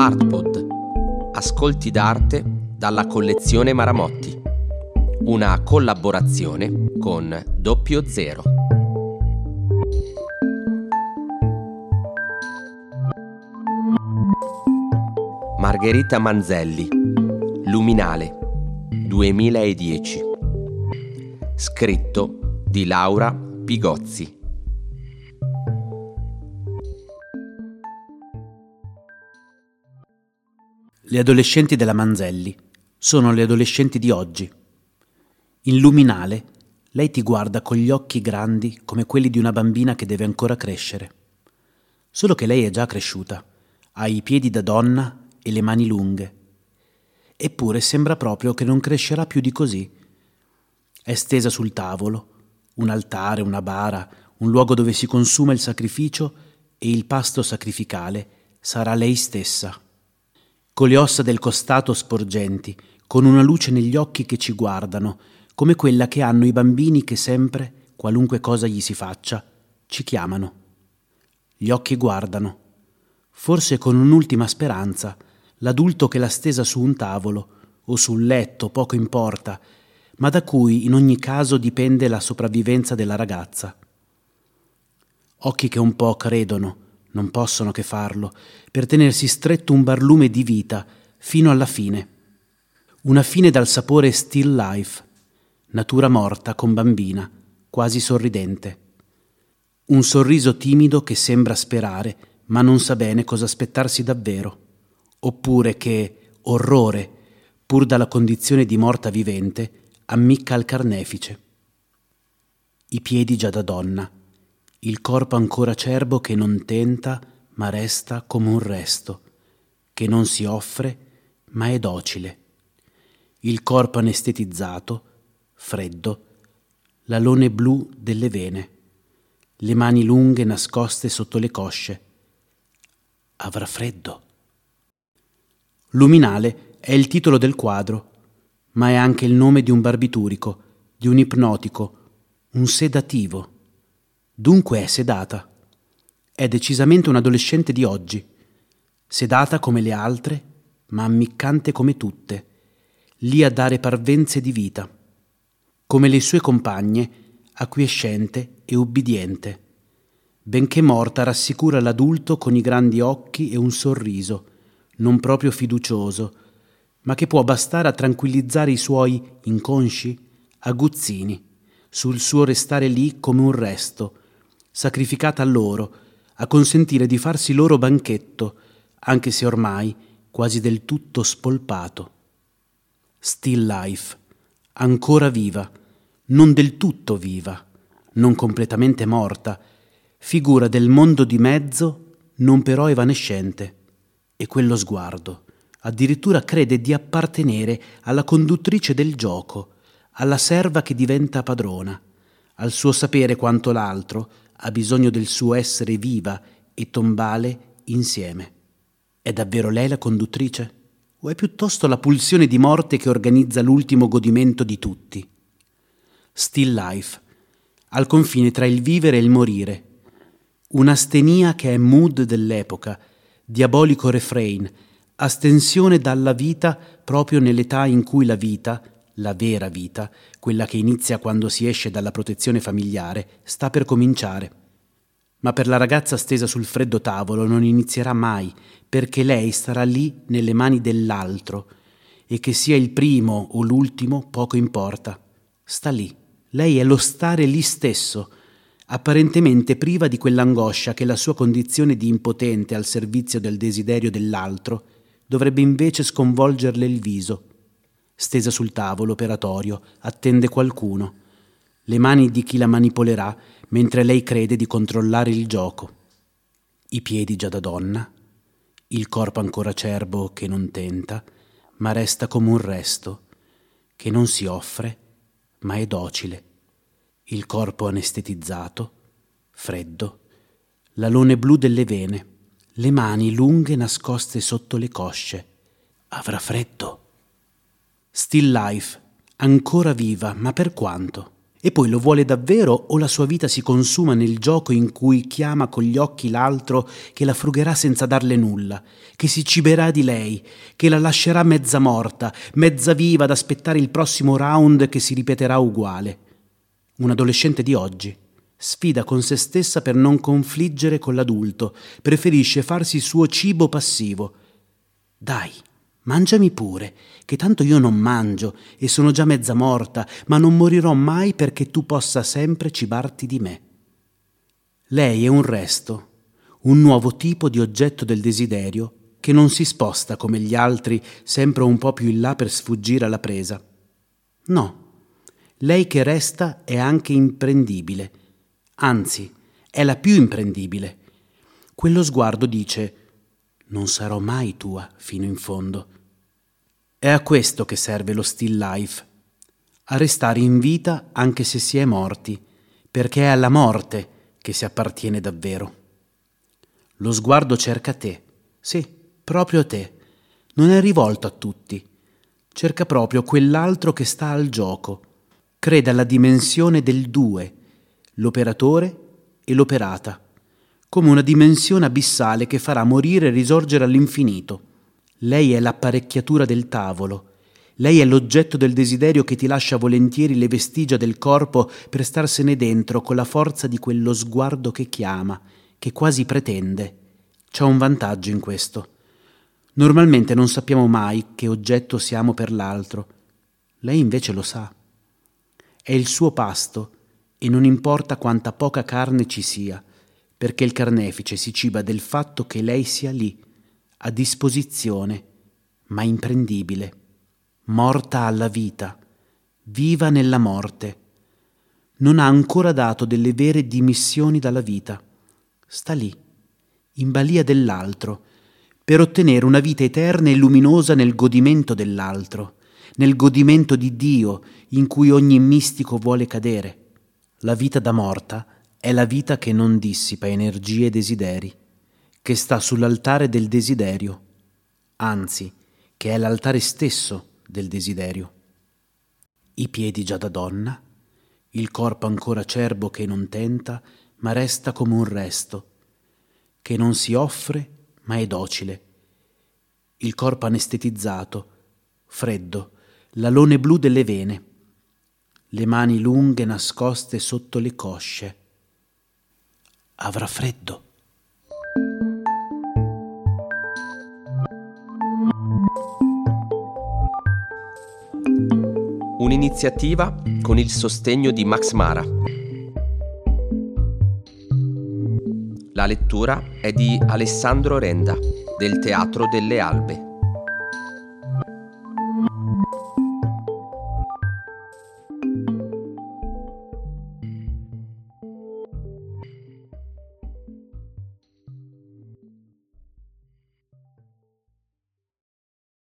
Artpod. Ascolti d'arte dalla collezione Maramotti. Una collaborazione con Doppio Zero. Margherita Manzelli. Luminale. 2010. Scritto di Laura Pigozzi. Le adolescenti della Manzelli sono le adolescenti di oggi. In luminale, lei ti guarda con gli occhi grandi come quelli di una bambina che deve ancora crescere. Solo che lei è già cresciuta, ha i piedi da donna e le mani lunghe. Eppure sembra proprio che non crescerà più di così. È stesa sul tavolo, un altare, una bara, un luogo dove si consuma il sacrificio e il pasto sacrificale sarà lei stessa con le ossa del costato sporgenti, con una luce negli occhi che ci guardano, come quella che hanno i bambini che sempre, qualunque cosa gli si faccia, ci chiamano. Gli occhi guardano, forse con un'ultima speranza, l'adulto che l'ha stesa su un tavolo o su un letto, poco importa, ma da cui in ogni caso dipende la sopravvivenza della ragazza. Occhi che un po' credono, non possono che farlo, per tenersi stretto un barlume di vita fino alla fine. Una fine dal sapore still life, natura morta con bambina, quasi sorridente. Un sorriso timido che sembra sperare, ma non sa bene cosa aspettarsi davvero. Oppure che, orrore, pur dalla condizione di morta vivente, ammicca al carnefice. I piedi già da donna, il corpo ancora acerbo che non tenta, ma resta come un resto, che non si offre, ma è docile. Il corpo anestetizzato, freddo, l'alone blu delle vene, le mani lunghe nascoste sotto le cosce. Avrà freddo. Luminale è il titolo del quadro, ma è anche il nome di un barbiturico, di un ipnotico, un sedativo. Dunque è sedata. È decisamente un adolescente di oggi, sedata come le altre, ma ammiccante come tutte, lì a dare parvenze di vita, come le sue compagne, acquiescente e ubbidiente. Benché morta rassicura l'adulto con i grandi occhi e un sorriso, non proprio fiducioso, ma che può bastare a tranquillizzare i suoi inconsci aguzzini sul suo restare lì come un resto, sacrificata a loro, a consentire di farsi loro banchetto, anche se ormai quasi del tutto spolpato. Still life, ancora viva, non del tutto viva, non completamente morta, figura del mondo di mezzo, non però evanescente. E quello sguardo, addirittura crede di appartenere alla conduttrice del gioco, alla serva che diventa padrona, al suo sapere quanto l'altro, ha bisogno del suo essere viva e tombale insieme. È davvero lei la conduttrice? O è piuttosto la pulsione di morte che organizza l'ultimo godimento di tutti? Still life, al confine tra il vivere e il morire. Un'astenia che è mood dell'epoca, diabolico refrain, astensione dalla vita proprio nell'età in cui la vita, la vera vita, quella che inizia quando si esce dalla protezione familiare, sta per cominciare. Ma per la ragazza stesa sul freddo tavolo non inizierà mai, perché lei starà lì nelle mani dell'altro, e che sia il primo o l'ultimo poco importa. Sta lì. Lei è lo stare lì stesso, apparentemente priva di quell'angoscia che la sua condizione di impotente al servizio del desiderio dell'altro dovrebbe invece sconvolgerle il viso stesa sul tavolo operatorio, attende qualcuno. Le mani di chi la manipolerà mentre lei crede di controllare il gioco. I piedi già da donna, il corpo ancora acerbo che non tenta, ma resta come un resto, che non si offre, ma è docile. Il corpo anestetizzato, freddo, l'alone blu delle vene, le mani lunghe nascoste sotto le cosce. Avrà freddo. Still life, ancora viva, ma per quanto? E poi lo vuole davvero o la sua vita si consuma nel gioco in cui chiama con gli occhi l'altro che la frugherà senza darle nulla, che si ciberà di lei, che la lascerà mezza morta, mezza viva ad aspettare il prossimo round che si ripeterà uguale. Un adolescente di oggi sfida con se stessa per non confliggere con l'adulto, preferisce farsi suo cibo passivo. Dai, Mangiami pure, che tanto io non mangio e sono già mezza morta, ma non morirò mai perché tu possa sempre cibarti di me. Lei è un resto, un nuovo tipo di oggetto del desiderio che non si sposta come gli altri sempre un po' più in là per sfuggire alla presa. No, lei che resta è anche imprendibile, anzi, è la più imprendibile. Quello sguardo dice non sarò mai tua fino in fondo. È a questo che serve lo still life, a restare in vita anche se si è morti, perché è alla morte che si appartiene davvero. Lo sguardo cerca te, sì, proprio te. Non è rivolto a tutti. Cerca proprio quell'altro che sta al gioco. Crede alla dimensione del due, l'operatore e l'operata, come una dimensione abissale che farà morire e risorgere all'infinito. Lei è l'apparecchiatura del tavolo. Lei è l'oggetto del desiderio che ti lascia volentieri le vestigia del corpo per starsene dentro con la forza di quello sguardo che chiama, che quasi pretende. C'è un vantaggio in questo. Normalmente non sappiamo mai che oggetto siamo per l'altro. Lei invece lo sa. È il suo pasto e non importa quanta poca carne ci sia, perché il carnefice si ciba del fatto che lei sia lì a disposizione, ma imprendibile, morta alla vita, viva nella morte. Non ha ancora dato delle vere dimissioni dalla vita. Sta lì, in balia dell'altro, per ottenere una vita eterna e luminosa nel godimento dell'altro, nel godimento di Dio in cui ogni mistico vuole cadere. La vita da morta è la vita che non dissipa energie e desideri che sta sull'altare del desiderio, anzi, che è l'altare stesso del desiderio. I piedi già da donna, il corpo ancora acerbo che non tenta, ma resta come un resto, che non si offre, ma è docile. Il corpo anestetizzato, freddo, l'alone blu delle vene, le mani lunghe nascoste sotto le cosce. Avrà freddo. Un'iniziativa con il sostegno di Max Mara. La lettura è di Alessandro Renda del Teatro delle Albe.